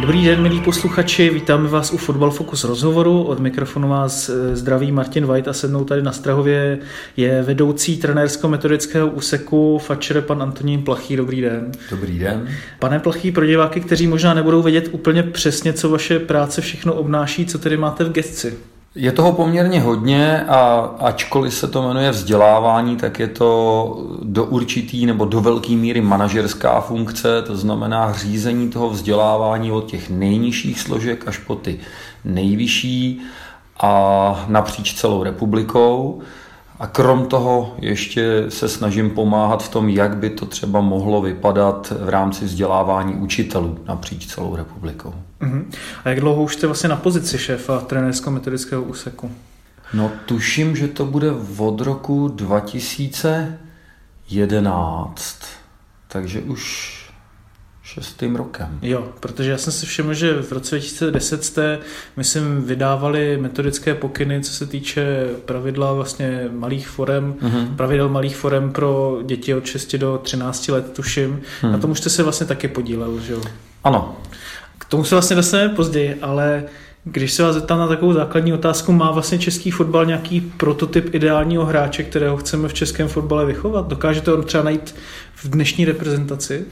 Dobrý den, milí posluchači, vítáme vás u Fotbal Focus rozhovoru. Od mikrofonu vás eh, zdraví Martin White a se mnou tady na Strahově je vedoucí trenérsko-metodického úseku Fačere pan Antonín Plachý. Dobrý den. Dobrý den. Pane Plachý, pro diváky, kteří možná nebudou vědět úplně přesně, co vaše práce všechno obnáší, co tedy máte v gesci? Je toho poměrně hodně a ačkoliv se to jmenuje vzdělávání, tak je to do určitý nebo do velké míry manažerská funkce, to znamená řízení toho vzdělávání od těch nejnižších složek až po ty nejvyšší a napříč celou republikou. A krom toho ještě se snažím pomáhat v tom, jak by to třeba mohlo vypadat v rámci vzdělávání učitelů napříč celou republikou. Uh-huh. A jak dlouho už jste vlastně na pozici šéfa trenérsko-metodického úseku? No tuším, že to bude od roku 2011, takže už šestým rokem. Jo, protože já jsem si všiml, že v roce 2010 jste, myslím, vydávali metodické pokyny, co se týče pravidla vlastně malých forem, uh-huh. pravidel malých forem pro děti od 6 do 13 let, tuším. Uh-huh. Na tom už jste se vlastně taky podílel, že jo? Ano. K tomu se vlastně dostaneme později, ale když se vás zeptám na takovou základní otázku, má vlastně český fotbal nějaký prototyp ideálního hráče, kterého chceme v českém fotbale vychovat? Dokážete ho třeba najít v dnešní reprezentaci?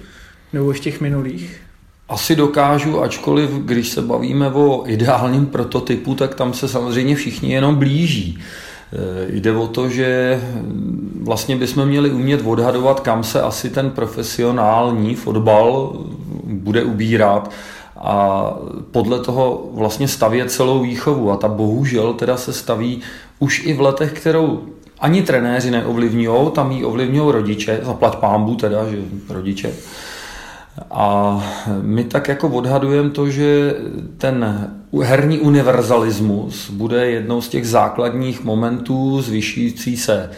Nebo v těch minulých? Asi dokážu, ačkoliv když se bavíme o ideálním prototypu, tak tam se samozřejmě všichni jenom blíží. E, jde o to, že vlastně bychom měli umět odhadovat, kam se asi ten profesionální fotbal bude ubírat a podle toho vlastně stavět celou výchovu. A ta bohužel teda se staví už i v letech, kterou ani trenéři neovlivňují, tam ji ovlivňují rodiče, zaplať pámbu teda, že rodiče. A my tak jako odhadujeme to, že ten herní univerzalismus bude jednou z těch základních momentů zvyšující se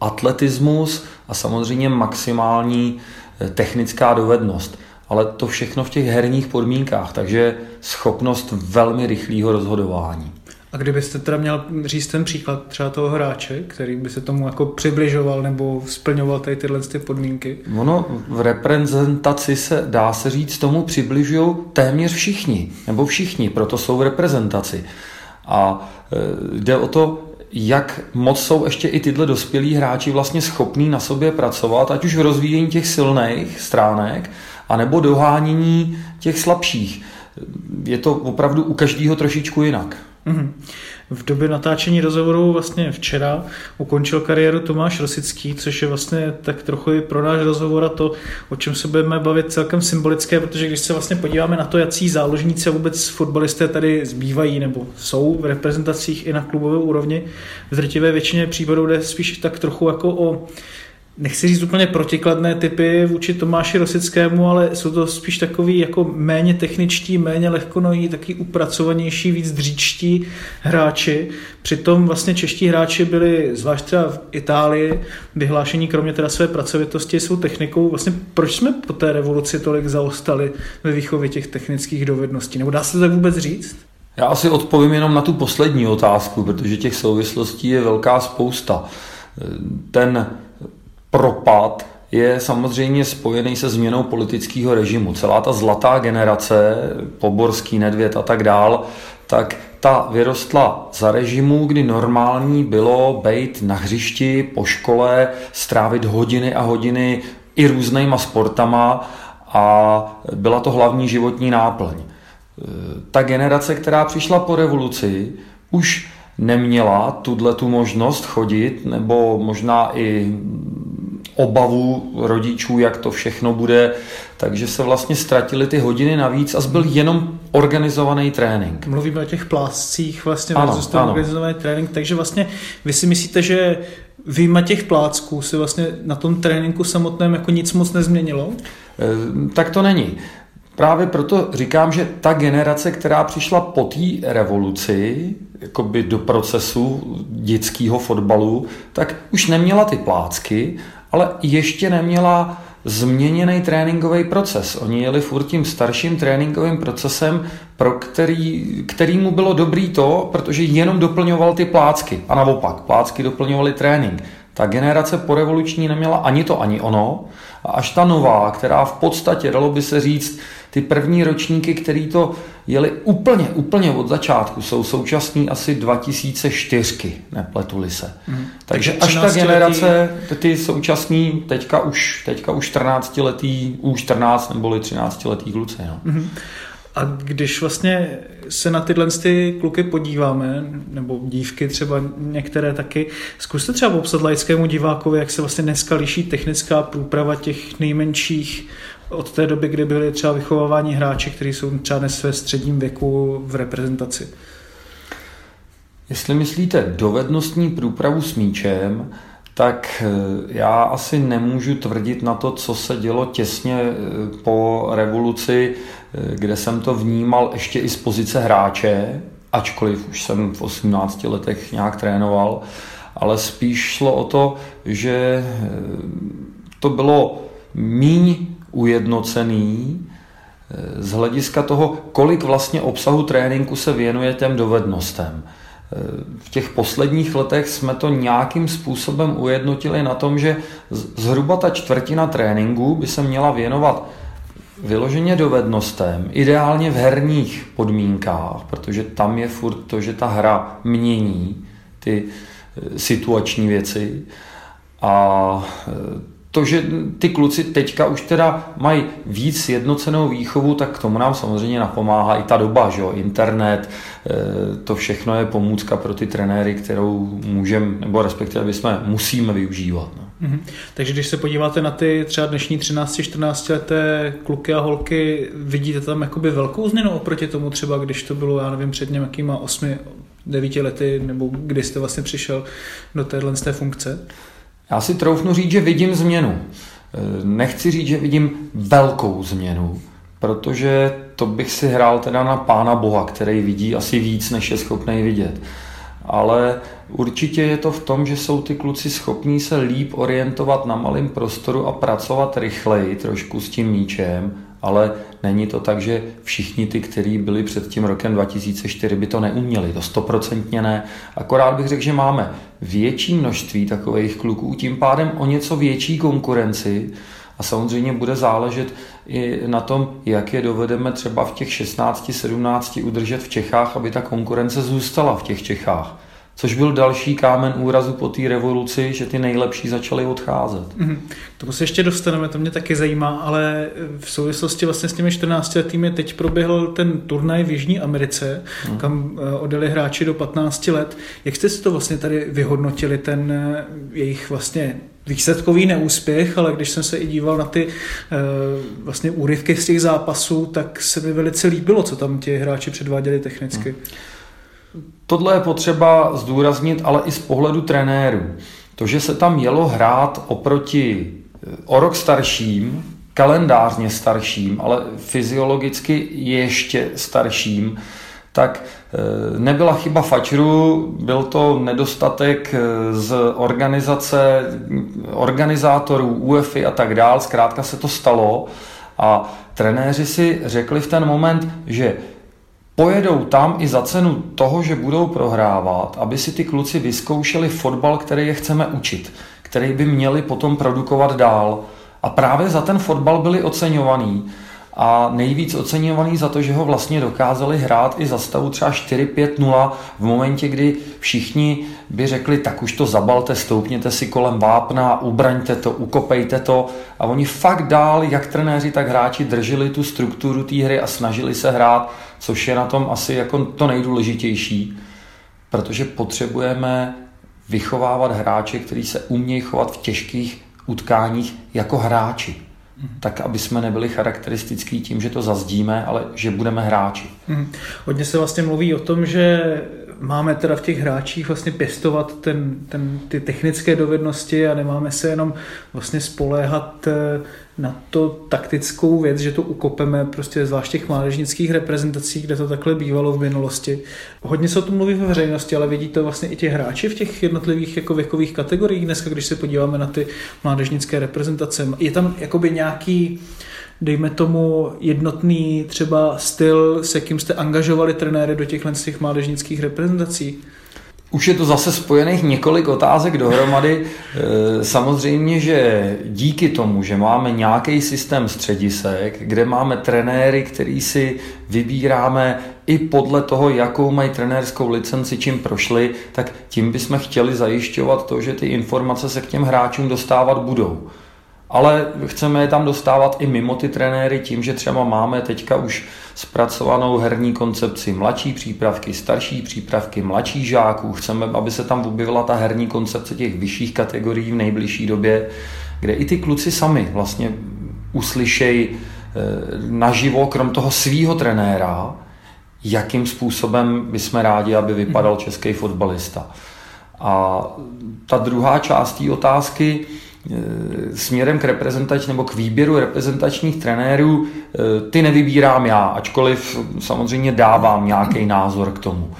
atletismus a samozřejmě maximální technická dovednost. Ale to všechno v těch herních podmínkách, takže schopnost velmi rychlého rozhodování. A kdybyste teda měl říct ten příklad třeba toho hráče, který by se tomu jako přibližoval nebo splňoval tady tyhle ty podmínky? Ono v reprezentaci se, dá se říct, tomu přibližují téměř všichni, nebo všichni, proto jsou v reprezentaci. A e, jde o to, jak moc jsou ještě i tyhle dospělí hráči vlastně schopní na sobě pracovat, ať už v rozvíjení těch silných stránek, anebo dohánění těch slabších. Je to opravdu u každého trošičku jinak. Mm-hmm. V době natáčení rozhovoru vlastně včera ukončil kariéru Tomáš Rosický, což je vlastně tak trochu i pro náš rozhovor a to, o čem se budeme bavit celkem symbolické, protože když se vlastně podíváme na to, jaký záložníci a vůbec fotbalisté tady zbývají nebo jsou v reprezentacích i na klubové úrovni, v drtivé většině případů jde spíš tak trochu jako o nechci říct úplně protikladné typy vůči Tomáši Rosickému, ale jsou to spíš takový jako méně techničtí, méně lehkonohý, taky upracovanější, víc dříčtí hráči. Přitom vlastně čeští hráči byli, zvlášť třeba v Itálii, vyhlášení kromě teda své pracovitosti jsou technikou. Vlastně proč jsme po té revoluci tolik zaostali ve výchově těch technických dovedností? Nebo dá se to tak vůbec říct? Já asi odpovím jenom na tu poslední otázku, protože těch souvislostí je velká spousta. Ten propad je samozřejmě spojený se změnou politického režimu. Celá ta zlatá generace, Poborský, Nedvěd a tak dál, tak ta vyrostla za režimu, kdy normální bylo být na hřišti, po škole, strávit hodiny a hodiny i různýma sportama a byla to hlavní životní náplň. Ta generace, která přišla po revoluci, už neměla tuhle tu možnost chodit, nebo možná i obavu rodičů, jak to všechno bude, takže se vlastně ztratili ty hodiny navíc a zbyl jenom organizovaný trénink. Mluvíme o těch pláscích, vlastně ano, ano. organizovaný trénink, takže vlastně vy si myslíte, že výjima těch plácků se vlastně na tom tréninku samotném jako nic moc nezměnilo? E, tak to není. právě proto říkám, že ta generace, která přišla po té revoluci, jakoby do procesu dětského fotbalu, tak už neměla ty plácky, ale ještě neměla změněný tréninkový proces. Oni jeli furt tím starším tréninkovým procesem, pro který, který mu bylo dobrý to, protože jenom doplňoval ty plácky. A naopak, plácky doplňovaly trénink. Ta generace porevoluční neměla ani to, ani ono. A až ta nová, která v podstatě, dalo by se říct, ty první ročníky, který to jeli úplně, úplně od začátku, jsou současný asi 2004, nepletuli se. Mm. Takže až ta generace, ty současný, teďka už, teďka už 14 letý, už 14 neboli 13 letý kluci. No. Mm. A když vlastně se na tyhle ty kluky podíváme, nebo dívky třeba některé taky, zkuste třeba popsat laickému divákovi, jak se vlastně dneska liší technická průprava těch nejmenších od té doby, kdy byli třeba vychovávání hráči, kteří jsou třeba dnes ve středním věku v reprezentaci. Jestli myslíte dovednostní průpravu s míčem, tak eh, já asi nemůžu tvrdit na to, co se dělo těsně eh, po revoluci, eh, kde jsem to vnímal ještě i z pozice hráče, ačkoliv už jsem v 18 letech nějak trénoval, ale spíš šlo o to, že to bylo míň ujednocený z hlediska toho, kolik vlastně obsahu tréninku se věnuje těm dovednostem v těch posledních letech jsme to nějakým způsobem ujednotili na tom, že zhruba ta čtvrtina tréninku by se měla věnovat vyloženě dovednostem, ideálně v herních podmínkách, protože tam je furt to, že ta hra mění ty eh, situační věci. A eh, to, že ty kluci teďka už teda mají víc jednocenou výchovu, tak tomu nám samozřejmě napomáhá i ta doba, že jo? internet, eh, to všechno je pomůcka pro ty trenéry, kterou můžeme, nebo respektive bychom musíme využívat. No. Mm-hmm. Takže když se podíváte na ty třeba dnešní 13-14 leté kluky a holky, vidíte tam jakoby velkou změnu oproti tomu třeba, když to bylo, já nevím, před nějakýma 8, 9 lety, nebo kdy jste vlastně přišel do téhle z té funkce? Já si troufnu říct, že vidím změnu. Eh, nechci říct, že vidím velkou změnu, protože to bych si hrál teda na Pána Boha, který vidí asi víc, než je schopný vidět. Ale určitě je to v tom, že jsou ty kluci schopní se líp orientovat na malém prostoru a pracovat rychleji trošku s tím míčem ale není to tak, že všichni ty, kteří byli před tím rokem 2004, by to neuměli, to stoprocentně ne. Akorát bych řekl, že máme větší množství takových kluků, tím pádem o něco větší konkurenci. A samozřejmě bude záležet i na tom, jak je dovedeme třeba v těch 16-17 udržet v Čechách, aby ta konkurence zůstala v těch Čechách což byl další kámen úrazu po té revoluci, že ty nejlepší začaly odcházet. Mm-hmm. Tomu se ještě dostaneme, to mě taky zajímá, ale v souvislosti vlastně s těmi 14 letými teď proběhl ten turnaj v Jižní Americe, mm. kam eh, odjeli hráči do 15 let. Jak jste si to vlastně tady vyhodnotili, ten eh, jejich vlastně výsledkový neúspěch, ale když jsem se i díval na ty uh, vlastně úryvky z těch zápasů, tak se mi velice líbilo, co tam ti hráči předváděli technicky. Mm. Tohle je potřeba zdůraznit, ale i z pohledu trenérů. To, že se tam jelo hrát oproti eh, o rok starším, kalendářně starším, ale fyziologicky ještě starším, tak eh, nebyla chyba fačru, byl to nedostatek eh, z organizace, organizátorů, UEFI a tak dál, zkrátka se to stalo a trenéři si řekli v ten moment, že pojedou tam i za cenu toho, že budou prohrávat, aby si ty kluci vyzkoušeli fotbal, který je chceme učit, který by měli potom produkovat dál. A právě za ten fotbal byli oceňovaní a nejvíc oceňovaný za to, že ho vlastně dokázali hrát i za stavu třeba 4-5-0 v momentě, kdy všichni by řekli, tak už to zabalte, stoupněte si kolem vápna, ubraňte to, ukopejte to. A oni fakt dál, jak trenéři, tak hráči drželi tu strukturu té hry a snažili se hrát, což je na tom asi jako to nejdůležitější, protože potřebujeme vychovávat hráče, kteří se umějí chovat v těžkých utkáních jako hráči tak aby jsme nebyli charakteristický tím, že to zazdíme, ale že budeme hráči. Hmm. Hodně se vlastně mluví o tom, že máme teda v těch hráčích vlastně pěstovat ten, ten, ty technické dovednosti a nemáme se jenom vlastně spoléhat eh, na to taktickou věc, že to ukopeme prostě zvlášť těch mládežnických reprezentací, kde to takhle bývalo v minulosti. Hodně se o tom mluví ve veřejnosti, ale vidí to vlastně i ti hráči v těch jednotlivých jako věkových kategoriích. Dneska, když se podíváme na ty mládežnické reprezentace, je tam jakoby nějaký dejme tomu jednotný třeba styl, se kým jste angažovali trenéry do těchhle těch mládežnických reprezentací? Už je to zase spojených několik otázek dohromady. E, samozřejmě, že díky tomu, že máme nějaký systém středisek, kde máme trenéry, který si vybíráme i podle toho, jakou mají trenérskou licenci, čím prošli, tak tím bychom chtěli zajišťovat to, že ty informace se k těm hráčům dostávat budou ale chceme je tam dostávat i mimo ty trenéry tím, že třeba máme teďka už zpracovanou herní koncepci mladší přípravky, starší přípravky, mladší žáků. Chceme, aby se tam objevila ta herní koncepce těch vyšších kategorií v nejbližší době, kde i ty kluci sami vlastně uslyšej eh, naživo, krom toho svýho trenéra, jakým způsobem bychom rádi, aby vypadal mhm. český fotbalista. A ta druhá část té otázky, směrem k reprezentač nebo k výběru reprezentačních trenérů, eh, ty nevybírám já, ačkoliv samozřejmě dávám nějaký názor k tomu.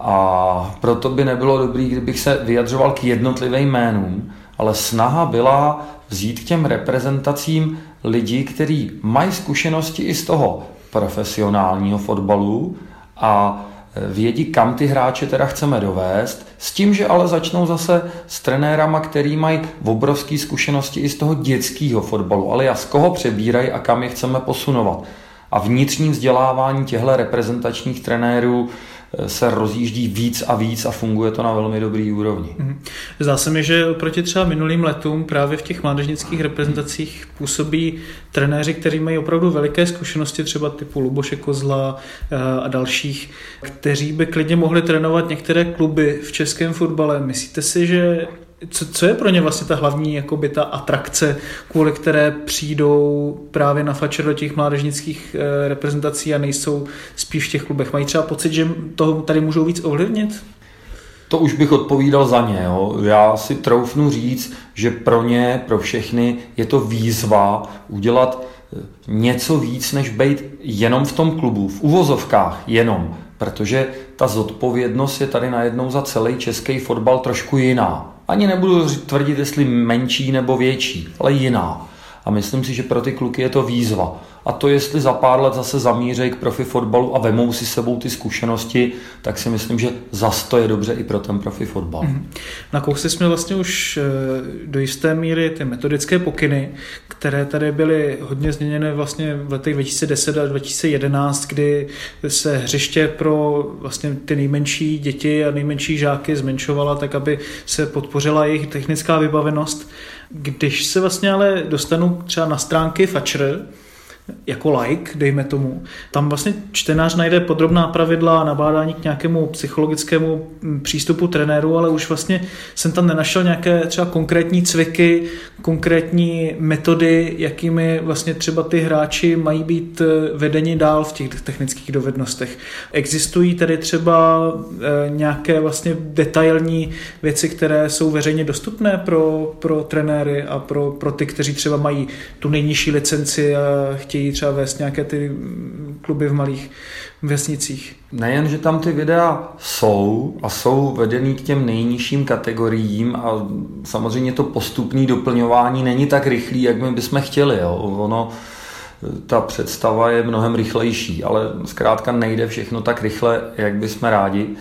A proto by nebylo dobrý, kdybych se vyjadřoval k jednotlivým jménům, ale snaha byla vzít k těm reprezentacím lidi, kteří mají zkušenosti i z toho profesionálního fotbalu a vědí, kam ty hráče teda chceme dovést, s tím, že ale začnou zase s trenérama, který mají obrovské zkušenosti i z toho dětského fotbalu, ale já z koho přebírají a kam je chceme posunovat. A vnitřní vzdělávání těchto reprezentačních trenérů se rozjíždí víc a víc a funguje to na velmi dobrý úrovni. Mhm. Zdá se mi, že oproti třeba minulým letům právě v těch mládežnických reprezentacích působí trenéři, kteří mají opravdu veliké zkušenosti, třeba typu Luboše Kozla eh, a dalších, kteří by klidně mohli trénovat některé kluby v českém fotbale. Myslíte si, že co, co je pro ně vlastně ta hlavní jakoby ta atrakce, kvůli které přijdou právě na fačer do těch mládežnických e, reprezentací a nejsou spíš v těch klubech? Mají třeba pocit, že toho tady můžou víc ovlivnit? To už bych odpovídal za ně. Jo. Já si troufnu říct, že pro ně, pro všechny je to výzva udělat eh, něco víc, než být jenom v tom klubu, v uvozovkách jenom, protože ta zodpovědnost je tady najednou za celý český fotbal trošku jiná. Ani nebudu tvrdit, jestli menší nebo větší, ale jiná. A myslím si, že pro ty kluky je to výzva. A to, jestli za pár let zase zamířejí k profi fotbalu a vemou si sebou ty zkušenosti, tak si myslím, že zas to je dobře i pro ten profi fotbal. Mm. Nakousli jsme vlastně už eh, do jisté míry ty metodické pokyny, které tady byly hodně změněné vlastně v letech 2010 a 2011, kdy se hřiště pro vlastně ty nejmenší děti a nejmenší žáky zmenšovala tak, aby se podpořila jejich technická vybavenost. Když se vlastně ale dostanu třeba na stránky Fatcher, jako like, dejme tomu. Tam vlastně čtenář najde podrobná pravidla a nabádání k nějakému psychologickému mm, přístupu trenéru, ale už vlastně jsem tam nenašel nějaké třeba konkrétní cviky, konkrétní metody, jakými vlastně třeba ty hráči mají být eh, vedeni dál v těch technických dovednostech. Existují tedy třeba eh, nějaké vlastně detailní věci, které jsou veřejně dostupné pro, pro trenéry a pro, pro ty, kteří třeba mají tu nejnižší licenci a chtějí chtějí třeba vést nějaké ty kluby v malých vesnicích. Nejen, že tam ty videa jsou a jsou vedený k těm nejnižším kategoriím a samozřejmě to postupné doplňování není tak rychlý, jak my bychom chtěli. Jo. Ono, ta představa je mnohem rychlejší, ale zkrátka nejde všechno tak rychle, jak bychom rádi. E,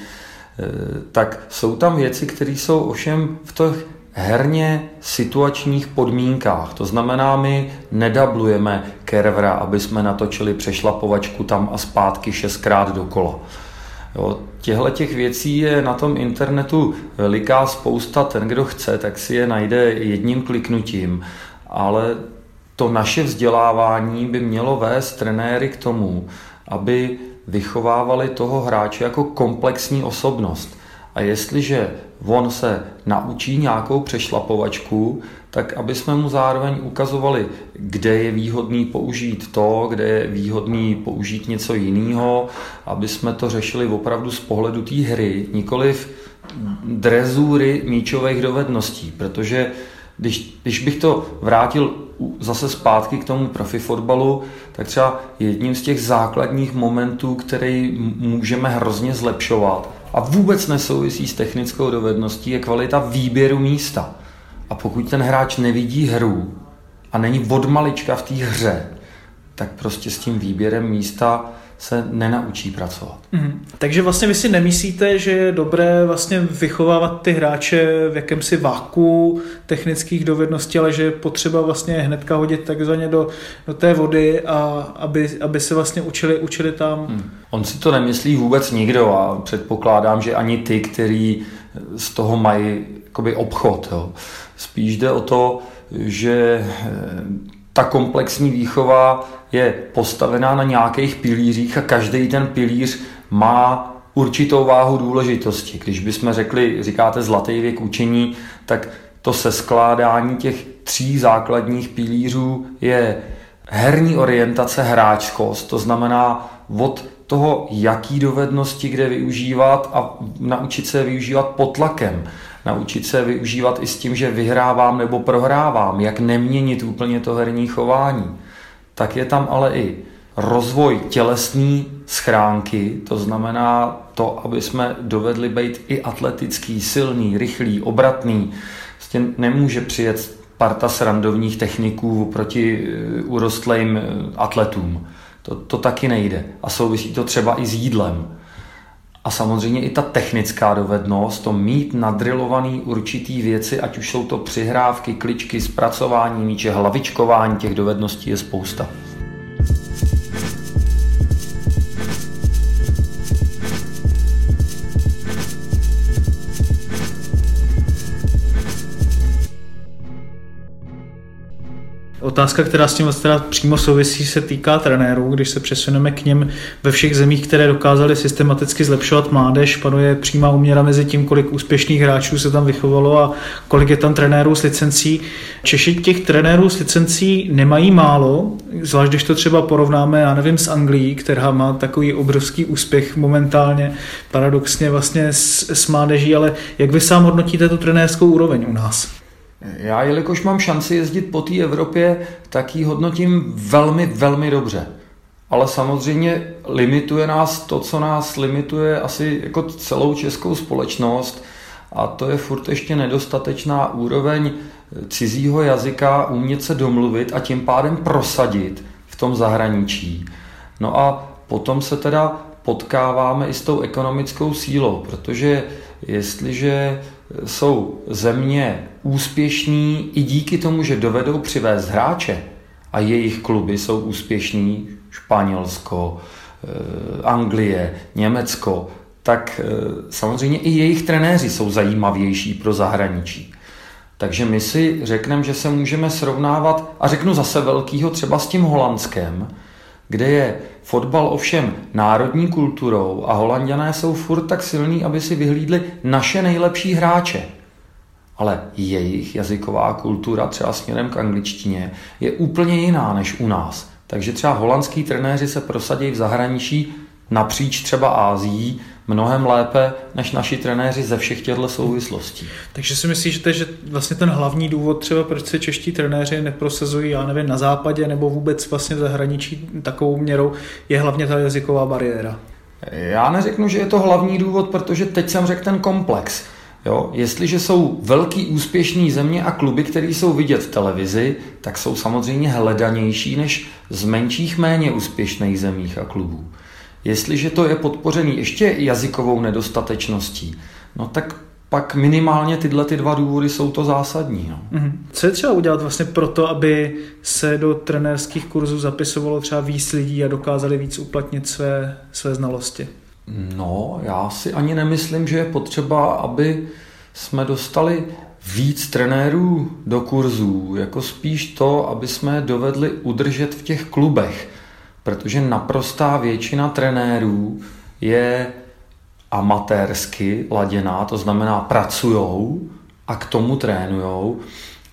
tak jsou tam věci, které jsou ovšem v těch herně situačních podmínkách. To znamená, my nedablujeme kervra, aby jsme natočili přešlapovačku tam a zpátky šestkrát dokola. Těchto těch věcí je na tom internetu veliká spousta. Ten, kdo chce, tak si je najde jedním kliknutím. Ale to naše vzdělávání by mělo vést trenéry k tomu, aby vychovávali toho hráče jako komplexní osobnost. A jestliže on se naučí nějakou přešlapovačku, tak aby jsme mu zároveň ukazovali, kde je výhodný použít to, kde je výhodný použít něco jiného, aby jsme to řešili opravdu z pohledu té hry, nikoliv drezury míčových dovedností, protože když, když bych to vrátil zase zpátky k tomu profi fotbalu, tak třeba jedním z těch základních momentů, který můžeme hrozně zlepšovat a vůbec nesouvisí s technickou dovedností, je kvalita výběru místa. A pokud ten hráč nevidí hru a není od malička v té hře, tak prostě s tím výběrem místa se nenaučí pracovat. Mm. Takže vlastně vy si nemyslíte, že je dobré vlastně vychovávat ty hráče v jakémsi váku technických dovedností, ale že je potřeba vlastně hnedka hodit takzvaně do, do té vody a aby, aby se vlastně učili, učili tam. Mm. On si to nemyslí vůbec nikdo a předpokládám, že ani ty, kteří z toho mají jakoby obchod. Jo. Spíš jde o to, že ta komplexní výchova je postavená na nějakých pilířích a každý ten pilíř má určitou váhu důležitosti. Když bychom řekli, říkáte zlatý věk učení, tak to seskládání těch tří základních pilířů je herní orientace, hráčskost, to znamená od toho, jaký dovednosti kde využívat a naučit se využívat pod tlakem. Naučit se využívat i s tím, že vyhrávám nebo prohrávám, jak neměnit úplně to herní chování tak je tam ale i rozvoj tělesní schránky, to znamená to, aby jsme dovedli být i atletický, silný, rychlý, obratný. Prostě nemůže přijet parta srandovních techniků proti eh, urostlým eh, atletům. To, to taky nejde. A souvisí to třeba i s jídlem. A samozřejmě i ta technická dovednost, to mít nadrilovaný určitý věci, ať už jsou to přihrávky, kličky, zpracování míče, hlavičkování, těch dovedností je spousta. Otázka, která s tím teda přímo souvisí, se týká trenérů. Když se přesuneme k něm ve všech zemích, které dokázaly systematicky zlepšovat mládež, panuje přímá uměra mezi tím, kolik úspěšných hráčů se tam vychovalo a kolik je tam trenérů s licencí. Češi těch trenérů s licencí nemají málo, zvlášť když to třeba porovnáme, já nevím, s Anglií, která má takový obrovský úspěch momentálně, paradoxně vlastně s, s mládeží, ale jak vy sám hodnotíte tu trenérskou úroveň u nás? Já, jelikož mám šanci jezdit po té Evropě, tak ji hodnotím velmi, velmi dobře. Ale samozřejmě limituje nás to, co nás limituje asi jako celou českou společnost a to je furt ještě nedostatečná úroveň cizího jazyka, umět se domluvit a tím pádem prosadit v tom zahraničí. No a potom se teda potkáváme i s tou ekonomickou sílou, protože jestliže jsou země úspěšní i díky tomu, že dovedou přivést hráče a jejich kluby jsou úspěšní, Španělsko, eh, Anglie, Německo, tak eh, samozřejmě i jejich trenéři jsou zajímavější pro zahraničí. Takže my si řekneme, že se můžeme srovnávat, a řeknu zase velkýho třeba s tím Holandskem, kde je fotbal ovšem národní kulturou a holanděné jsou furt tak silní, aby si vyhlídli naše nejlepší hráče. Ale jejich jazyková kultura třeba směrem k angličtině je úplně jiná než u nás. Takže třeba holandský trenéři se prosadí v zahraničí napříč třeba Ázií mnohem lépe než naši trenéři ze všech těchto souvislostí. Takže si myslíš, že vlastně ten hlavní důvod třeba, proč se čeští trenéři neprosazují, já nevím, na západě nebo vůbec vlastně v zahraničí takovou měrou, je hlavně ta jazyková bariéra? Já neřeknu, že je to hlavní důvod, protože teď jsem řekl ten komplex. Jo, jestliže jsou velký úspěšný země a kluby, které jsou vidět v televizi, tak jsou samozřejmě hledanější než z menších méně úspěšných zemích a klubů. Jestliže to je podpořený ještě jazykovou nedostatečností, no tak pak minimálně tyhle ty dva důvody jsou to zásadní. No. Mm-hmm. Co je třeba udělat vlastně pro to, aby se do trenérských kurzů zapisovalo třeba víc lidí a dokázali víc uplatnit své, své znalosti? No, já si ani nemyslím, že je potřeba, aby jsme dostali víc trenérů do kurzů, jako spíš to, aby jsme dovedli udržet v těch klubech protože naprostá většina trenérů je amatérsky laděná, to znamená pracujou a k tomu trénujou.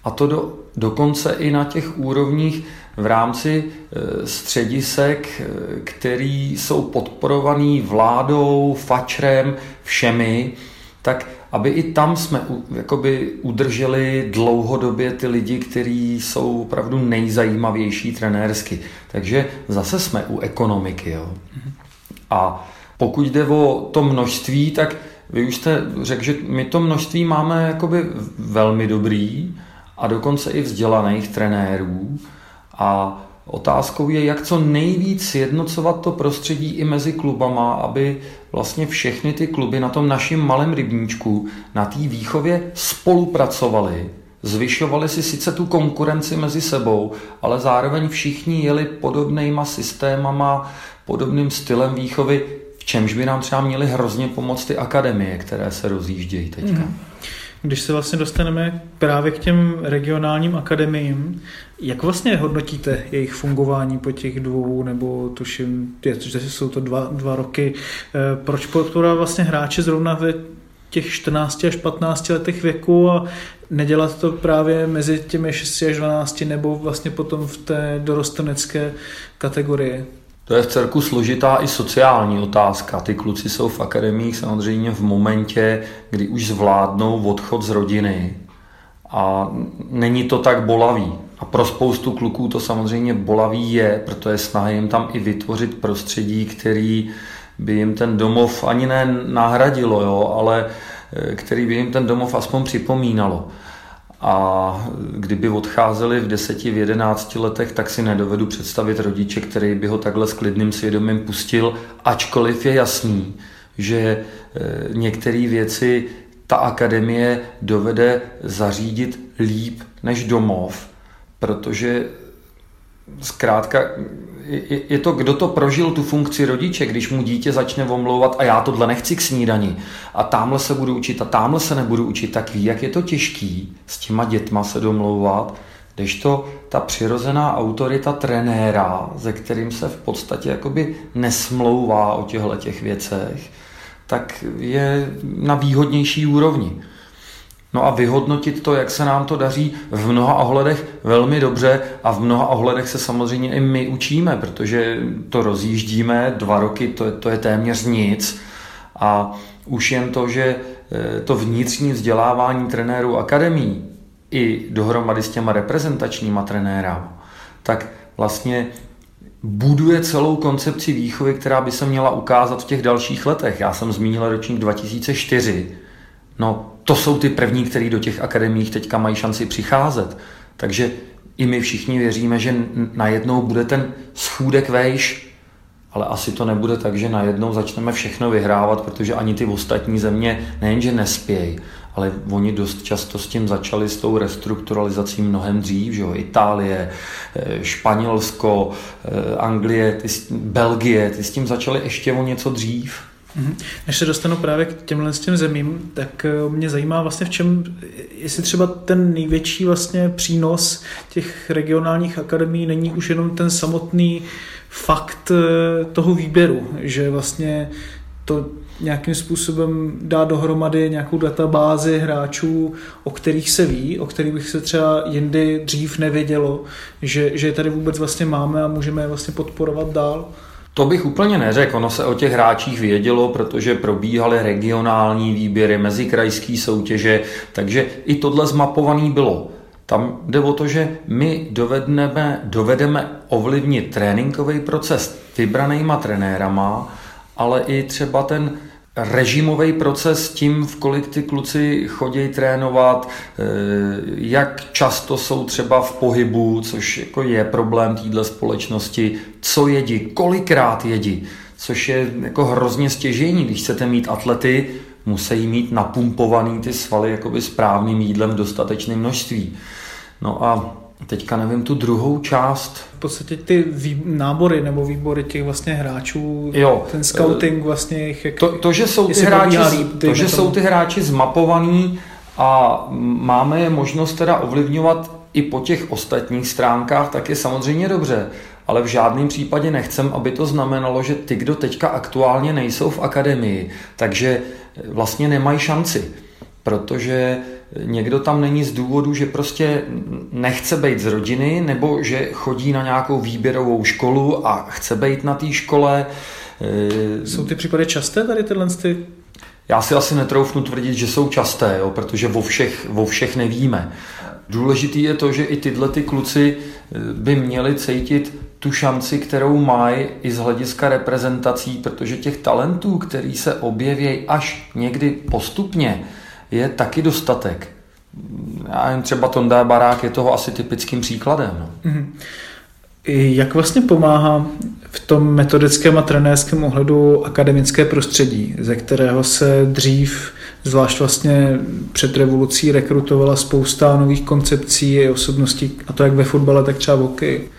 A to do, dokonce i na těch úrovních v rámci e, středisek, e, který jsou podporovaný vládou, fačrem, všemi, tak aby i tam jsme jakoby udrželi dlouhodobě ty lidi, kteří jsou opravdu nejzajímavější trenérsky. Takže zase jsme u ekonomiky. Jo. A pokud jde o to množství, tak vy už jste řekl, že my to množství máme jakoby velmi dobrý a dokonce i vzdělaných trenérů. A otázkou je, jak co nejvíc jednocovat to prostředí i mezi klubama, aby vlastně všechny ty kluby na tom našem malém rybníčku, na té výchově spolupracovali, zvyšovali si sice tu konkurenci mezi sebou, ale zároveň všichni jeli podobnýma systémama, podobným stylem výchovy, v čemž by nám třeba měly hrozně pomoct ty akademie, které se rozjíždějí teďka. Mm. Když se vlastně dostaneme právě k těm regionálním akademiím, jak vlastně hodnotíte jejich fungování po těch dvou, nebo tuším, že jsou to dva, dva roky, eh, proč podporovat vlastně hráče zrovna ve těch 14 až 15 letech věku a nedělat to právě mezi těmi 6 až 12 nebo vlastně potom v té dorostenecké kategorii? To je v celku složitá i sociální otázka. Ty kluci jsou v akademiích samozřejmě v momentě, kdy už zvládnou odchod z rodiny a není to tak bolavý. A pro spoustu kluků to samozřejmě bolavý je, protože snaha jim tam i vytvořit prostředí, který by jim ten domov ani ne nahradilo, jo, ale eh, který by jim ten domov aspoň připomínalo. A kdyby odcházeli v deseti, v jedenácti letech, tak si nedovedu představit rodiče, který by ho takhle s klidným svědomím pustil, ačkoliv je jasný, že e, některé věci ta akademie dovede zařídit líp než domov, protože zkrátka je to, kdo to prožil tu funkci rodiče, když mu dítě začne omlouvat a já tohle nechci k snídani a tamhle se budu učit a tamhle se nebudu učit, tak ví, jak je to těžký s těma dětma se domlouvat, když to ta přirozená autorita trenéra, ze kterým se v podstatě jakoby nesmlouvá o těchto těch věcech, tak je na výhodnější úrovni. No a vyhodnotit to, jak se nám to daří v mnoha ohledech velmi dobře a v mnoha ohledech se samozřejmě i my učíme, protože to rozjíždíme dva roky, to je, to je téměř nic a už jen to, že eh, to vnitřní vzdělávání trenérů akademí i dohromady s těma reprezentačníma trenérama, tak vlastně buduje celou koncepci výchovy, která by se měla ukázat v těch dalších letech. Já jsem zmínil ročník 2004. No, to jsou ty první, kteří do těch akademií teďka mají šanci přicházet. Takže i my všichni věříme, že najednou bude ten schůdek vejš, ale asi to nebude tak, že najednou začneme všechno vyhrávat, protože ani ty ostatní země nejenže nespějí, ale oni dost často s tím začali s tou restrukturalizací mnohem dřív, že jo? Itálie, eh, Španělsko, eh, Anglie, ty, Belgie, ty s tím začali ještě o něco dřív. Mhm. Než se dostanu právě k těmhle těm zemím, tak eh, mě zajímá vlastně v čem, jestli třeba ten největší vlastně přínos těch regionálních akademií není už jenom ten samotný fakt eh, toho výběru, že vlastně to nějakým způsobem dá dohromady nějakou databázi hráčů, o kterých se ví, o kterých bych se třeba jindy dřív nevědělo, že, že je tady vůbec vlastně máme a můžeme je vlastně podporovat dál. To bych úplně neřekl, ono se o těch hráčích vědělo, protože probíhaly regionální výběry, mezikrajské soutěže, takže i tohle zmapovaný bylo. Tam jde o to, že my dovedeme, dovedeme ovlivnit tréninkový proces vybranýma trenérama, ale i třeba ten režimový proces tím, v kolik ty kluci chodí trénovat, eh, jak často jsou třeba v pohybu, což jako je problém téhle společnosti, co jedí, kolikrát jedí, což je jako hrozně stěžení, když chcete mít atlety, musí mít napumpovaný ty svaly správným jídlem v dostatečném množství. No a teďka nevím tu druhou část. V podstatě ty vý, nábory nebo výbory těch vlastně hráčů, jo. ten scouting vlastně jich, jak, to, to, že jsou ty hráči, líp, to, že jsou ty hráči zmapovaný a máme je možnost teda ovlivňovat i po těch ostatních stránkách, tak je samozřejmě dobře. Ale v žádném případě nechcem, aby to znamenalo, že ty, kdo teďka aktuálně nejsou v akademii, takže vlastně nemají šanci. Protože někdo tam není z důvodu, že prostě nechce být z rodiny, nebo že chodí na nějakou výběrovou školu a chce být na té škole. Jsou ty případy časté tady tyhle ty? Já si asi netroufnu tvrdit, že jsou časté, jo, protože vo všech, vo všech nevíme. Důležitý je to, že i tyhle ty kluci eh, by měli cítit tu šanci, kterou mají i z hlediska reprezentací, protože těch talentů, který se objeví až někdy postupně, je taky dostatek. Já jen třeba Tonda Barák je toho asi typickým příkladem. No. Mm-hmm. Jak vlastně pomáhá v tom metodickém a trenérském ohledu akademické prostředí, ze kterého se dřív, zvlášť vlastně před revolucí, rekrutovala spousta nových koncepcí a osobností, a to jak ve fotbale, tak třeba v hokeji?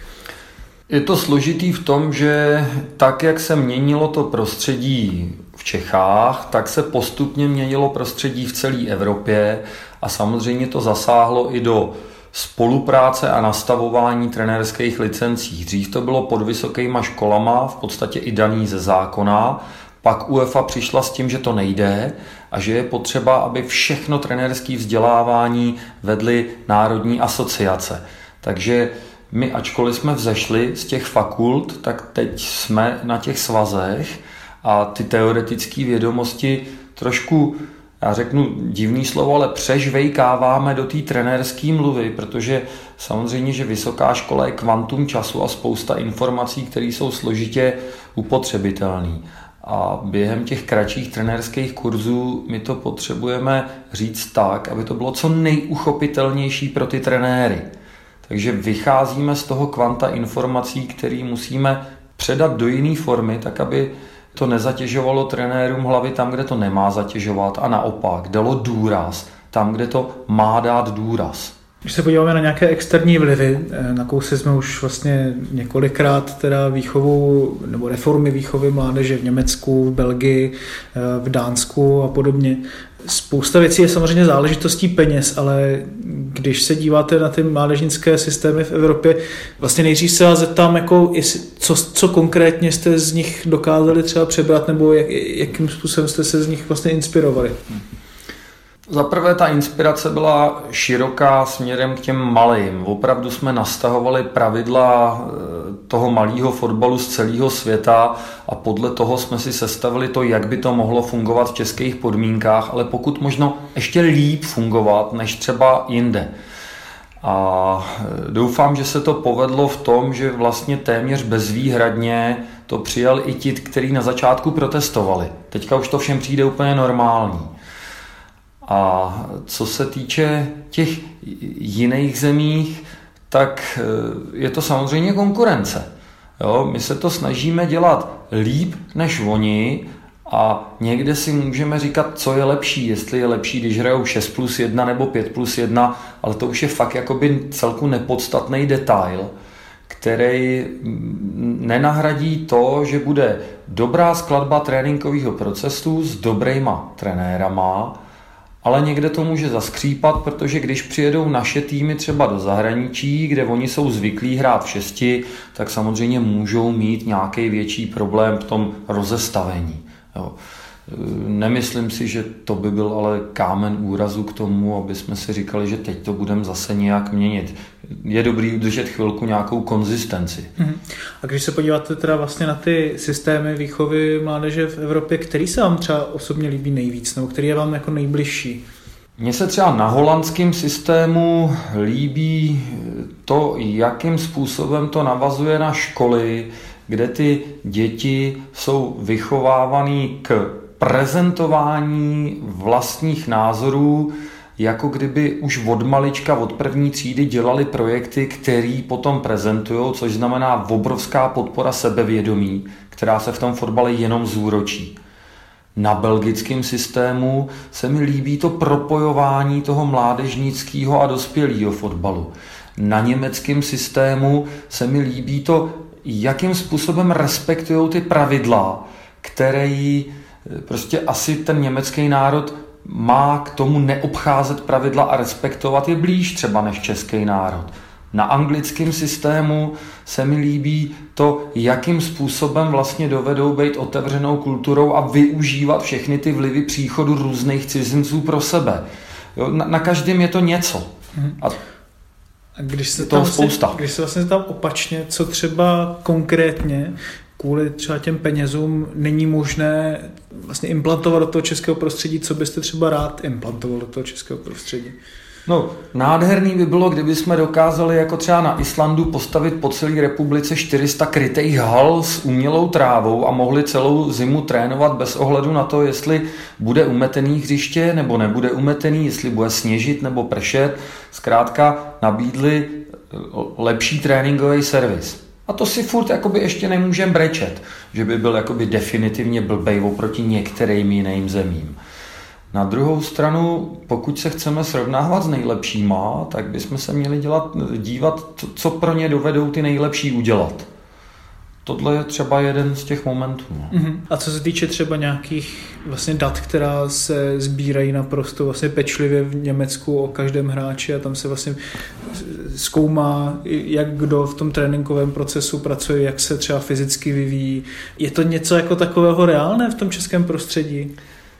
Je to složitý v tom, že tak, jak se měnilo to prostředí Čechách, tak se postupně měnilo prostředí v celé Evropě a samozřejmě to zasáhlo i do spolupráce a nastavování trenérských licencí. Dřív to bylo pod vysokýma školama, v podstatě i daný ze zákona, pak UEFA přišla s tím, že to nejde a že je potřeba, aby všechno trenérské vzdělávání vedly národní asociace. Takže my, ačkoliv jsme vzešli z těch fakult, tak teď jsme na těch svazech a ty teoretické vědomosti trošku já řeknu divný slovo, ale přežvejkáváme do té trenérské mluvy, protože samozřejmě, že vysoká škola je kvantum času a spousta informací, které jsou složitě upotřebitelné. A během těch kratších trenérských kurzů my to potřebujeme říct tak, aby to bylo co nejuchopitelnější pro ty trenéry. Takže vycházíme z toho kvanta informací, které musíme předat do jiné formy, tak aby to nezatěžovalo trenérům hlavy tam, kde to nemá zatěžovat a naopak dalo důraz tam, kde to má dát důraz. Když se podíváme na nějaké externí vlivy, eh, na kousy jsme už vlastně několikrát teda výchovu nebo reformy výchovy mládeže v Německu, v Belgii, eh, v Dánsku a podobně. Spousta věcí je samozřejmě záležitostí peněz, ale když se díváte na ty mládežnické systémy v Evropě, vlastně nejdřív se vás zeptám, jako, co, co konkrétně jste z nich dokázali třeba přebrat, nebo jak, jakým způsobem jste se z nich vlastně inspirovali. Za prvé ta inspirace byla široká směrem k těm malým. Opravdu jsme nastahovali pravidla eh, toho malého fotbalu z celého světa a podle toho jsme si sestavili to, jak by to mohlo fungovat v českých podmínkách, ale pokud možno ještě líp fungovat než třeba jinde. A eh, doufám, že se to povedlo v tom, že vlastně téměř bezvýhradně to přijal i ti, kteří na začátku protestovali. Teďka už to všem přijde úplně normální. A co se týče těch jiných zemích, tak eh, je to samozřejmě konkurence. Jo, my se to snažíme dělat líp než oni a někde si můžeme říkat, co je lepší, jestli je lepší, když hrajou 6 plus 1 nebo 5 plus 1, ale to už je fakt jakoby celku nepodstatný detail, který nenahradí to, že bude dobrá skladba tréninkového procesu s dobrýma trenérama, ale někde to může zaskřípat, protože když přijedou naše týmy třeba do zahraničí, kde oni jsou zvyklí hrát v šesti, tak samozřejmě můžou mít nějaký větší problém v tom rozestavení. Jo. Nemyslím si, že to by byl ale kámen úrazu k tomu, aby jsme si říkali, že teď to budeme zase nějak měnit. Je dobrý udržet chvilku nějakou konzistenci. Mhm. A když se podíváte teda vlastně na ty systémy výchovy mládeže v Evropě, který se vám třeba osobně líbí nejvíc, nebo který je vám jako nejbližší? Mně se třeba na holandském systému líbí to, jakým způsobem to navazuje na školy, kde ty děti jsou vychovávané k prezentování vlastních názorů, jako kdyby už od malička, od první třídy dělali projekty, který potom prezentují, což znamená obrovská podpora sebevědomí, která se v tom fotbale jenom zúročí. Na belgickém systému se mi líbí to propojování toho mládežnického a dospělého fotbalu. Na německém systému se mi líbí to, jakým způsobem respektují ty pravidla, které prostě asi ten německý národ má k tomu neobcházet pravidla a respektovat je blíž třeba než český národ. Na anglickém systému se mi líbí to, jakým způsobem vlastně dovedou být otevřenou kulturou a využívat všechny ty vlivy příchodu různých cizinců pro sebe. Jo, na, na každém je to něco. Mhm. A a když se, tam spousta. Vlastně, když se vlastně tam opačně, co třeba konkrétně kvůli třeba těm penězům není možné vlastně implantovat do toho českého prostředí, co byste třeba rád implantoval do toho českého prostředí? No, nádherný by bylo, kdyby jsme dokázali jako třeba na Islandu postavit po celé republice 400 krytých hal s umělou trávou a mohli celou zimu trénovat bez ohledu na to, jestli bude umetený hřiště nebo nebude umetený, jestli bude sněžit nebo pršet. Zkrátka nabídli eh, lepší tréninkový servis. A to si furt jakoby ještě nemůžeme brečet, že by byl jakoby definitivně blbej oproti některým jiným zemím. Na druhou stranu, pokud se chceme srovnávat s nejlepšíma, tak bychom se měli dělat, dívat, co pro ně dovedou ty nejlepší udělat. Tohle je třeba jeden z těch momentů. Uh-huh. A co se týče třeba nějakých vlastně dat, která se sbírají naprosto vlastně pečlivě v Německu o každém hráči a tam se vlastně zkoumá, jak kdo v tom tréninkovém procesu pracuje, jak se třeba fyzicky vyvíjí. Je to něco jako takového reálné v tom českém prostředí?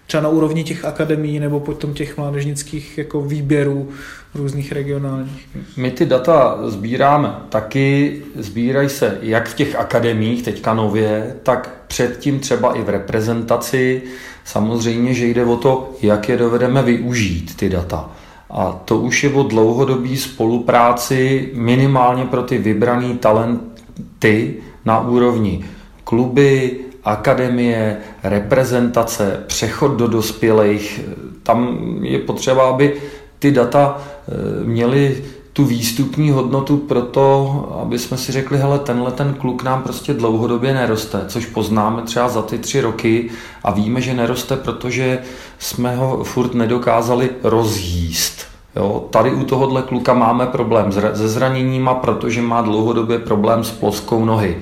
Třeba na úrovni těch akademií nebo potom těch mládežnických jako výběrů různých regionálních. My ty data sbíráme taky, sbírají se jak v těch akademiích teďka nově, tak předtím třeba i v reprezentaci. Samozřejmě, že jde o to, jak je dovedeme využít ty data. A to už je o dlouhodobý spolupráci minimálně pro ty vybrané talenty na úrovni kluby, akademie, reprezentace, přechod do dospělých. Tam je potřeba, aby ty data eh, měly tu výstupní hodnotu pro to, aby jsme si řekli, hele, tenhle ten kluk nám prostě dlouhodobě neroste, což poznáme třeba za ty tři roky a víme, že neroste, protože jsme ho furt nedokázali rozjíst. Jo, tady u tohohle kluka máme problém se zraněníma, protože má dlouhodobě problém s ploskou nohy.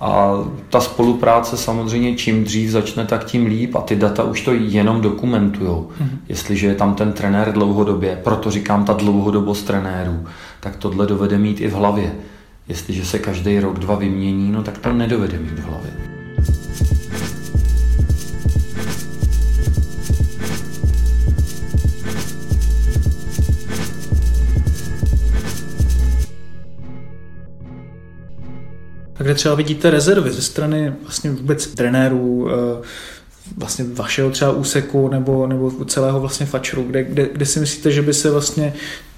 A ta spolupráce samozřejmě čím dřív začne, tak tím líp a ty data už to jenom dokumentují. Mm-hmm. Jestliže je tam ten trenér dlouhodobě, proto říkám ta dlouhodobost trenérů, tak tohle dovede mít i v hlavě. Jestliže se každý rok, dva vymění, no tak to nedovede mít v hlavě. A kde třeba vidíte rezervy ze strany vlastně vůbec trenérů, eh, vlastně vašeho třeba úseku nebo, nebo celého vlastně fačru, kde, kde, kde si myslíte, že by se vlastně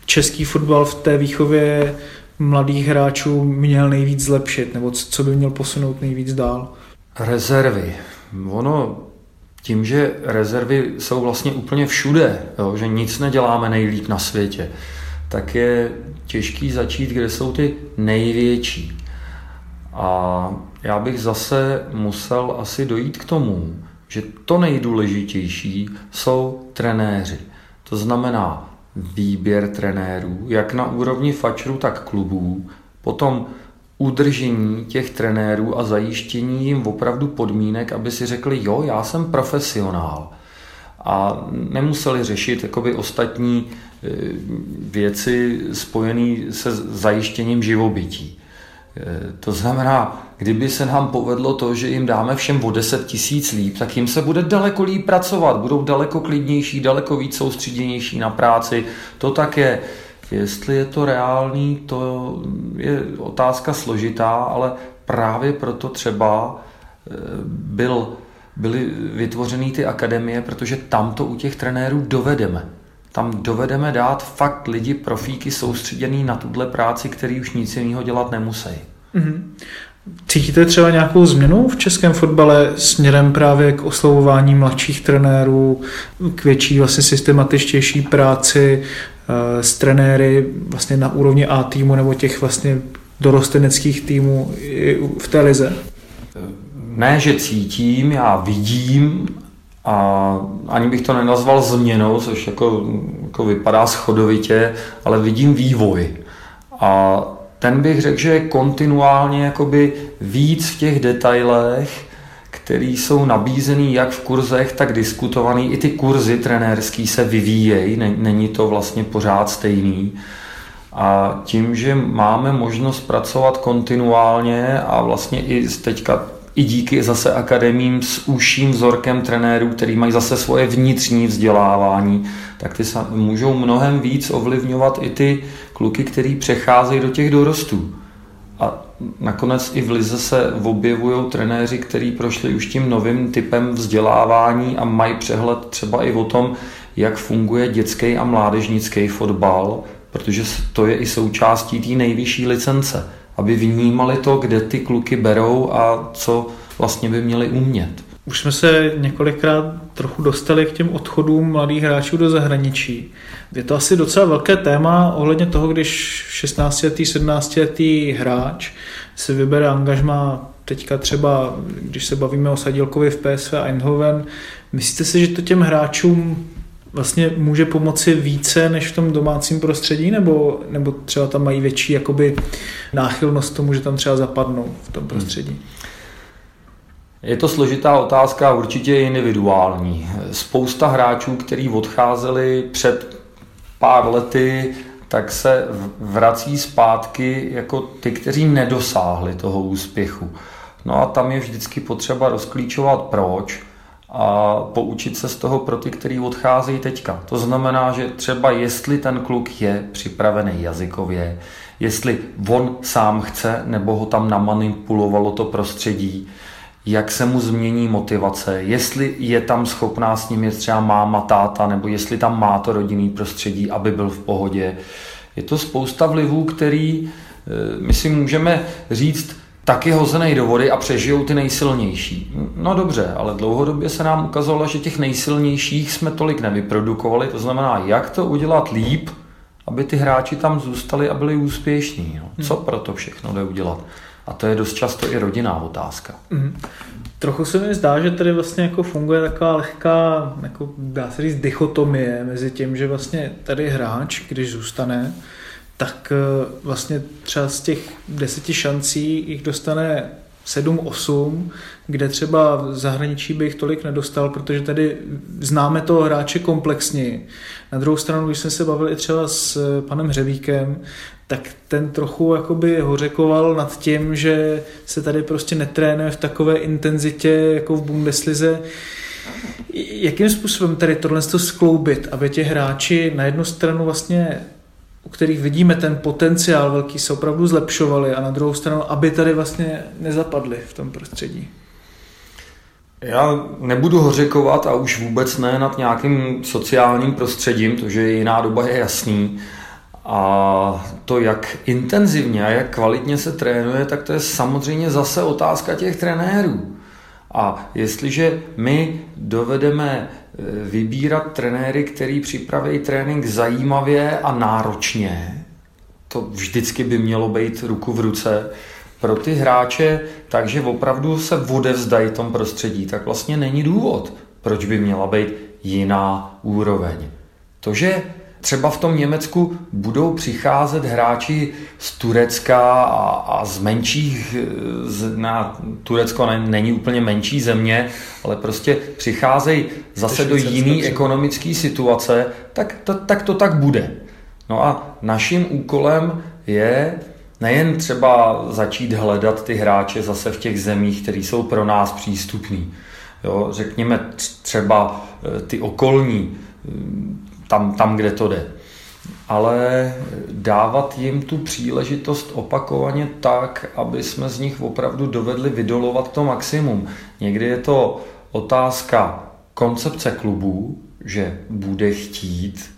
český fotbal v té výchově mladých hráčů měl nejvíc zlepšit, nebo co by měl posunout nejvíc dál? Rezervy. Ono tím, že rezervy jsou vlastně úplně všude, jo, že nic neděláme nejlíp na světě, tak je těžký začít, kde jsou ty největší. A já bych zase musel asi dojít k tomu, že to nejdůležitější jsou trenéři. To znamená výběr trenérů, jak na úrovni fačru, tak klubů, potom udržení těch trenérů a zajištění jim opravdu podmínek, aby si řekli, jo, já jsem profesionál. A nemuseli řešit jakoby ostatní e, věci spojené se zajištěním živobytí. Eh, to znamená, kdyby se nám povedlo to, že jim dáme všem o 10 tisíc líp, tak jim se bude daleko líp pracovat, budou daleko klidnější, daleko víc soustředěnější na práci. To tak je. Jestli je to reálný, to je otázka složitá, ale právě proto třeba eh, byl, byly vytvořeny ty akademie, protože tam to u těch trenérů dovedeme tam dovedeme dát fakt lidi, profíky soustředěný na tuhle práci, který už nic jiného dělat nemusí. Mm-hmm. Cítíte třeba nějakou změnu v českém fotbale směrem právě k oslovování mladších trenérů, k větší vlastně systematičtější práci uh, s trenéry vlastně na úrovni A týmu nebo těch vlastně dorosteneckých týmů v té lize? Ne, že cítím, já vidím a ani bych to nenazval změnou, což jako, jako vypadá schodovitě, ale vidím vývoj. A ten bych řekl, že je kontinuálně jakoby víc v těch detailech, který jsou nabízený jak v kurzech, tak diskutovaný. I ty kurzy trenérský se vyvíjejí, není to vlastně pořád stejný. A tím, že máme možnost pracovat kontinuálně a vlastně i teďka i díky zase akademím s užším vzorkem trenérů, který mají zase svoje vnitřní vzdělávání, tak ty můžou mnohem víc ovlivňovat i ty kluky, který přecházejí do těch dorostů. A nakonec i v Lize se objevují trenéři, kteří prošli už tím novým typem vzdělávání a mají přehled třeba i o tom, jak funguje dětský a mládežnický fotbal, protože to je i součástí té nejvyšší licence, aby vnímali to, kde ty kluky berou a co vlastně by měli umět. Už jsme se několikrát trochu dostali k těm odchodům mladých hráčů do zahraničí. Je to asi docela velké téma ohledně toho, když 16-letý, 17-letý hráč si vybere angažma teďka třeba, když se bavíme o Sadilkovi v PSV Eindhoven, myslíte si, že to těm hráčům vlastně může pomoci více než v tom domácím prostředí, nebo, nebo třeba tam mají větší jakoby náchylnost tomu, že tam třeba zapadnou v tom prostředí? Hmm. Je to složitá otázka, určitě individuální. Spousta hráčů, kteří odcházeli před pár lety, tak se vrací zpátky jako ty, kteří nedosáhli toho úspěchu. No a tam je vždycky potřeba rozklíčovat proč a poučit se z toho pro ty, kteří odcházejí teďka. To znamená, že třeba jestli ten kluk je připravený jazykově, jestli on sám chce, nebo ho tam namanipulovalo to prostředí, jak se mu změní motivace, jestli je tam schopná s ním je třeba máma, táta, nebo jestli tam má to rodinný prostředí, aby byl v pohodě. Je to spousta vlivů, který eh, my si můžeme říct, taky hozený do vody a přežijou ty nejsilnější. No dobře, ale dlouhodobě se nám ukazovalo, že těch nejsilnějších jsme tolik nevyprodukovali, to znamená, jak to udělat líp, aby ty hráči tam zůstali a byli úspěšní. No. Co pro to všechno jde udělat? A to je dost často i rodinná otázka. Mm. Trochu se mi zdá, že tady vlastně jako funguje taková lehká, jako dá se říct, dichotomie mezi tím, že vlastně tady hráč, když zůstane, tak eh, vlastně třeba z těch deseti šancí jich dostane 7-8, kde třeba v zahraničí by jich tolik nedostal, protože tady známe toho hráče komplexněji. Na druhou stranu, když jsme se bavili třeba s eh, panem Hřevíkem, tak ten trochu jakoby hořekoval nad tím, že se tady prostě netrénuje v takové intenzitě jako v Bundeslize. Jakým způsobem tady tohle to skloubit, aby ti hráči na jednu stranu vlastně u kterých vidíme ten potenciál velký, se opravdu zlepšovali a na druhou stranu, aby tady vlastně nezapadli v tom prostředí. Já nebudu hořekovat a už vůbec ne nad nějakým sociálním prostředím, to, že jiná doba je jasný. A to, jak intenzivně a jak kvalitně se trénuje, tak to je samozřejmě zase otázka těch trenérů. A jestliže my dovedeme e, vybírat trenéry, který připraví trénink zajímavě a náročně, to vždycky by mělo být ruku v ruce pro ty hráče, takže opravdu se odevzdají tom prostředí, tak vlastně není důvod, proč by měla být jiná úroveň. To, že třeba v tom Německu budou přicházet hráči z Turecka a, a z menších, z, na, Turecko ne, není úplně menší země, ale prostě přicházejí zase do jiné ekonomické situace, tak to, tak to tak bude. No a naším úkolem je nejen třeba začít hledat ty hráče zase v těch zemích, které jsou pro nás přístupný. Jo, řekněme třeba eh, ty okolní, tam, tam, kde to jde. Ale dávat jim tu příležitost opakovaně tak, aby jsme z nich opravdu dovedli vydolovat to maximum. Někdy je to otázka koncepce klubu, že bude chtít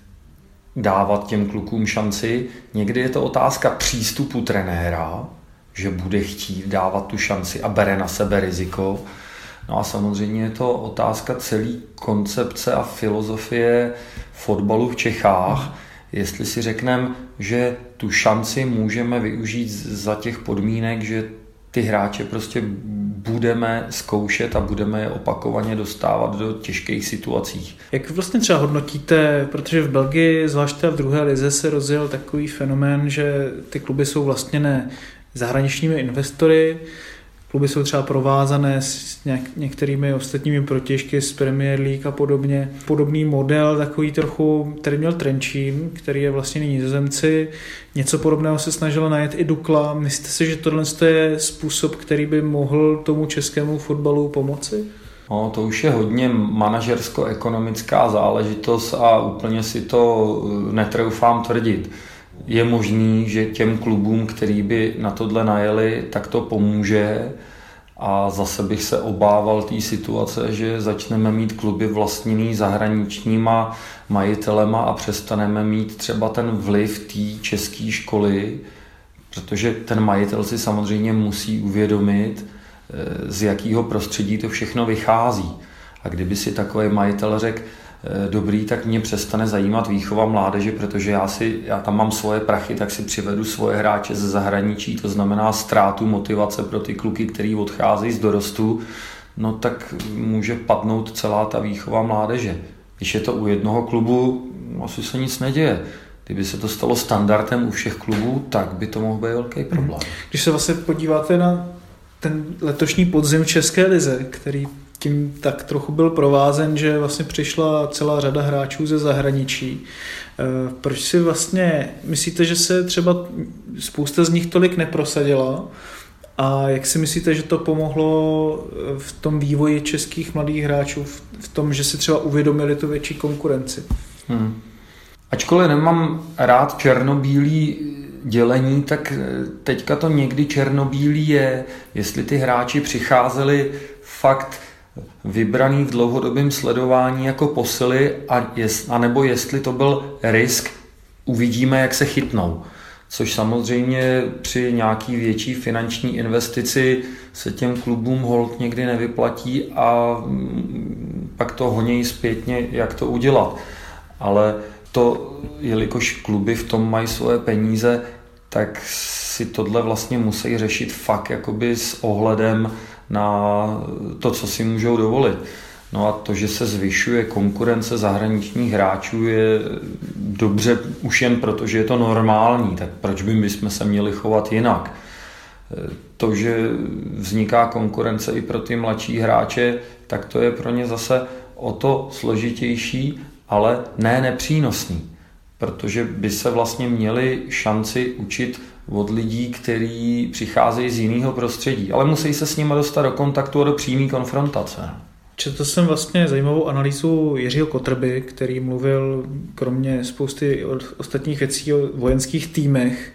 dávat těm klukům šanci. Někdy je to otázka přístupu trenéra, že bude chtít dávat tu šanci a bere na sebe riziko. No a samozřejmě je to otázka celé koncepce a filozofie fotbalu v Čechách, jestli si řekneme, že tu šanci můžeme využít za těch podmínek, že ty hráče prostě budeme zkoušet a budeme je opakovaně dostávat do těžkých situací. Jak vlastně třeba hodnotíte, protože v Belgii, zvláště v druhé lize, se rozjel takový fenomén, že ty kluby jsou vlastně ne zahraničními investory, Kluby jsou třeba provázané s nějak, některými ostatními protěžky z Premier League a podobně. Podobný model, takový trochu, který měl Trenčín, který je vlastně nizozemci. Něco podobného se snažila najet i Dukla. Myslíte si, že tohle je způsob, který by mohl tomu českému fotbalu pomoci? No, to už je hodně manažersko-ekonomická záležitost a úplně si to netroufám tvrdit. Je možný, že těm klubům, který by na tohle najeli, tak to pomůže. A zase bych se obával té situace, že začneme mít kluby vlastněný zahraničníma majitelema a přestaneme mít třeba ten vliv té české školy, protože ten majitel si samozřejmě musí uvědomit, eh, z jakého prostředí to všechno vychází. A kdyby si takový majitel řekl, dobrý, tak mě přestane zajímat výchova mládeže, protože já, si, já tam mám svoje prachy, tak si přivedu svoje hráče ze zahraničí, to znamená ztrátu motivace pro ty kluky, který odcházejí z dorostu, no tak může padnout celá ta výchova mládeže. Když je to u jednoho klubu, asi se nic neděje. Kdyby se to stalo standardem u všech klubů, tak by to mohl být velký problém. Když se vlastně podíváte na ten letošní podzim v České lize, který tím tak trochu byl provázen, že vlastně přišla celá řada hráčů ze zahraničí. Eh, proč si vlastně myslíte, že se třeba spousta z nich tolik neprosadila? A jak si myslíte, že to pomohlo v tom vývoji českých mladých hráčů, v tom, že si třeba uvědomili tu větší konkurenci? Hmm. Ačkoliv nemám rád černobílý dělení, tak teďka to někdy černobílý je, jestli ty hráči přicházeli fakt vybraný v dlouhodobém sledování jako posily, a jest, anebo jestli to byl risk, uvidíme, jak se chytnou. Což samozřejmě při nějaký větší finanční investici se těm klubům hold někdy nevyplatí a mm, pak to honějí zpětně, jak to udělat. Ale to, jelikož kluby v tom mají svoje peníze, tak si tohle vlastně musí řešit fakt jakoby s ohledem na to, co si můžou dovolit. No a to, že se zvyšuje konkurence zahraničních hráčů, je dobře už jen proto, že je to normální. Tak proč by my jsme se měli chovat jinak? To, že vzniká konkurence i pro ty mladší hráče, tak to je pro ně zase o to složitější, ale ne nepřínosný. Protože by se vlastně měli šanci učit od lidí, kteří přicházejí z jiného prostředí, ale musí se s nimi dostat do kontaktu a do přímé konfrontace. Četl jsem vlastně zajímavou analýzu Jiřího Kotrby, který mluvil kromě spousty ostatních věcí o vojenských týmech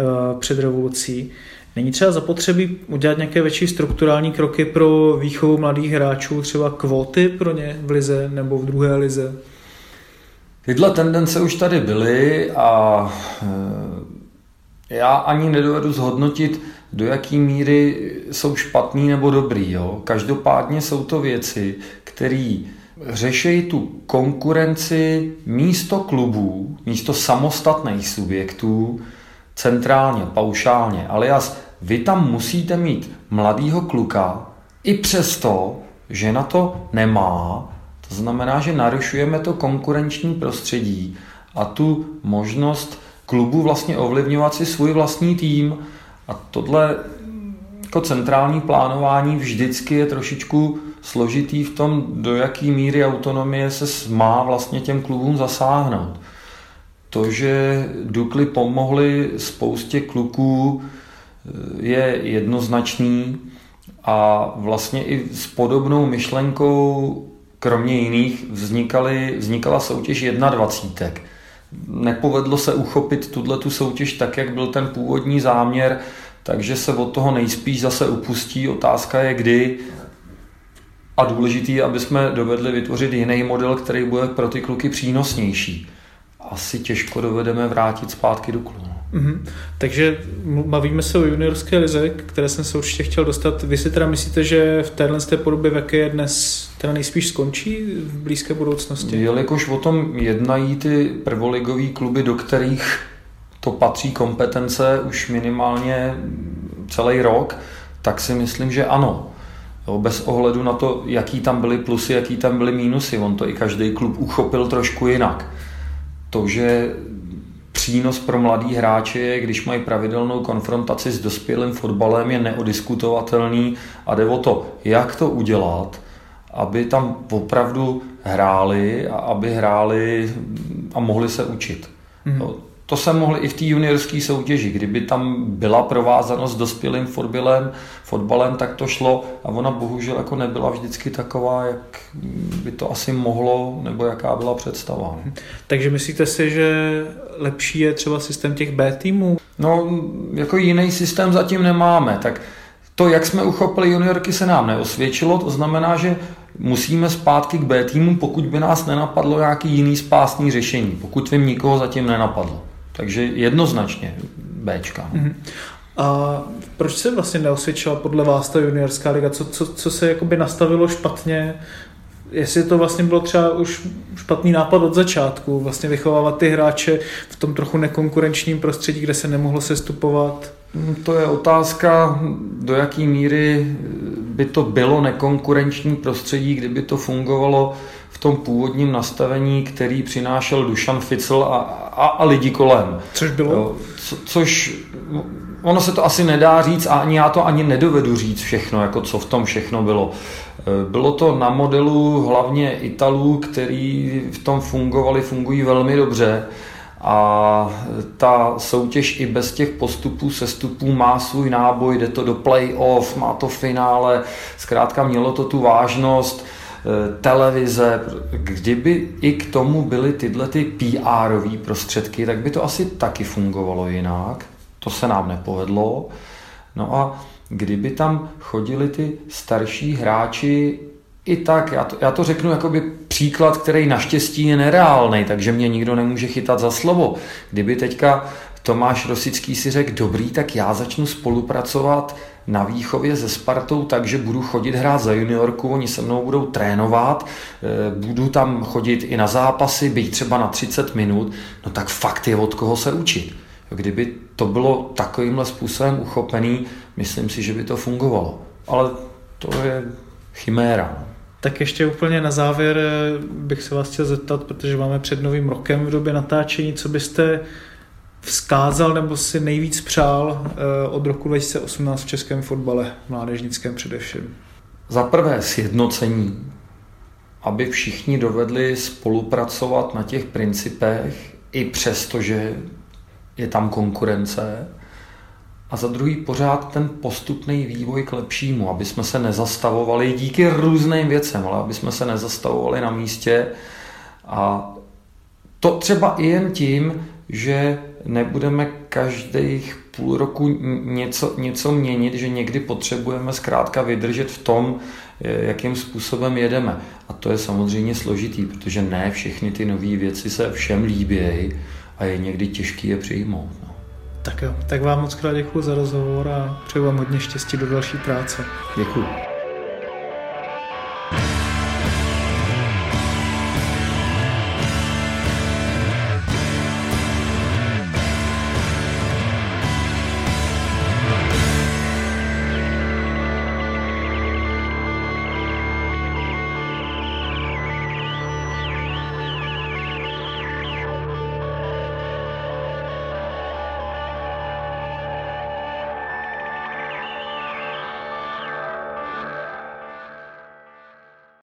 eh, před revolucí. Není třeba zapotřebí udělat nějaké větší strukturální kroky pro výchovu mladých hráčů, třeba kvóty pro ně v lize nebo v druhé lize? Tyhle tendence už tady byly a eh, já ani nedovedu zhodnotit, do jaký míry jsou špatný nebo dobrý. Jo? Každopádně jsou to věci, které řeší tu konkurenci místo klubů, místo samostatných subjektů, centrálně, paušálně. Alias vy tam musíte mít mladýho kluka, i přesto, že na to nemá, to znamená, že narušujeme to konkurenční prostředí a tu možnost klubu vlastně ovlivňovat si svůj vlastní tým a tohle jako centrální plánování vždycky je trošičku složitý v tom, do jaký míry autonomie se má vlastně těm klubům zasáhnout. To, že Dukly pomohly spoustě kluků, je jednoznačný a vlastně i s podobnou myšlenkou, kromě jiných, vznikaly, vznikala soutěž 21 nepovedlo se uchopit tuhle tu soutěž tak, jak byl ten původní záměr, takže se od toho nejspíš zase upustí. Otázka je kdy a důležitý je, aby jsme dovedli vytvořit jiný model, který bude pro ty kluky přínosnější. Asi těžko dovedeme vrátit zpátky do klubu. Mm-hmm. Takže bavíme se o juniorské lize, které jsem se určitě chtěl dostat. Vy si teda myslíte, že v téhle podobě, v jaké je dnes, teda nejspíš skončí v blízké budoucnosti? Jelikož o tom jednají ty prvoligové kluby, do kterých to patří kompetence už minimálně celý rok, tak si myslím, že ano. Jo, bez ohledu na to, jaký tam byly plusy, jaký tam byly mínusy. On to i každý klub uchopil trošku jinak. To, že přínos pro mladý hráče je, když mají pravidelnou konfrontaci s dospělým fotbalem, je neodiskutovatelný a jde o to, jak to udělat, aby tam opravdu hráli a aby hráli a mohli se učit. Mm. To se mohli i v té juniorské soutěži. Kdyby tam byla provázanost s dospělým fotbalem, fotbalem, tak to šlo a ona bohužel jako nebyla vždycky taková, jak by to asi mohlo, nebo jaká byla představa. Takže myslíte si, že lepší je třeba systém těch B týmů? No, jako jiný systém zatím nemáme, tak to, jak jsme uchopili juniorky, se nám neosvědčilo, to znamená, že musíme zpátky k B týmu, pokud by nás nenapadlo nějaký jiný spásný řešení, pokud vím, nikoho zatím nenapadlo. Takže jednoznačně Bčka. Mm-hmm. A proč se vlastně neosvědčila podle vás ta juniorská liga? Co, co, co se jakoby nastavilo špatně? Jestli to vlastně bylo třeba už špatný nápad od začátku, vlastně vychovávat ty hráče v tom trochu nekonkurenčním prostředí, kde se nemohlo sestupovat? Hmm, to je otázka, do jaké míry by to bylo nekonkurenční prostředí, kdyby to fungovalo tom původním nastavení, který přinášel Dušan Ficl a, a, a lidi kolem. Což bylo? Co, což ono se to asi nedá říct a ani já to ani nedovedu říct všechno, jako co v tom všechno bylo. E, bylo to na modelu hlavně Italů, který v tom fungovali, fungují velmi dobře a ta soutěž i bez těch postupů, sestupů má svůj náboj, jde to do play-off, má to finále, zkrátka mělo to tu vážnost, televize, kdyby i k tomu byly tyhle ty PR prostředky, tak by to asi taky fungovalo jinak. To se nám nepovedlo. No a kdyby tam chodili ty starší hráči i tak, já to, já to řeknu jakoby příklad, který naštěstí je nereálný, takže mě nikdo nemůže chytat za slovo. Kdyby teďka Tomáš Rosický si řekl, dobrý, tak já začnu spolupracovat na výchově se Spartou, takže budu chodit hrát za juniorku, oni se mnou budou trénovat, eh, budu tam chodit i na zápasy, být třeba na 30 minut, no tak fakt je od koho se učit. Kdyby to bylo takovýmhle způsobem uchopený, myslím si, že by to fungovalo. Ale to je chiméra. No. Tak ještě úplně na závěr eh, bych se vás chtěl zeptat, protože máme před novým rokem v době natáčení, co byste vzkázal nebo si nejvíc přál eh, od roku 2018 v českém fotbale, mládežnickém především? Za prvé sjednocení, aby všichni dovedli spolupracovat na těch principech, i přesto, že je tam konkurence. A za druhý pořád ten postupný vývoj k lepšímu, aby jsme se nezastavovali díky různým věcem, ale aby jsme se nezastavovali na místě. A to třeba i jen tím, že nebudeme každých půl roku něco, něco měnit, že někdy potřebujeme zkrátka vydržet v tom, jakým způsobem jedeme. A to je samozřejmě složitý, protože ne všechny ty nové věci se všem líbějí a je někdy těžký je přijmout. No. Tak jo, tak vám moc krát děkuji za rozhovor a přeju vám hodně štěstí do další práce. Děkuji.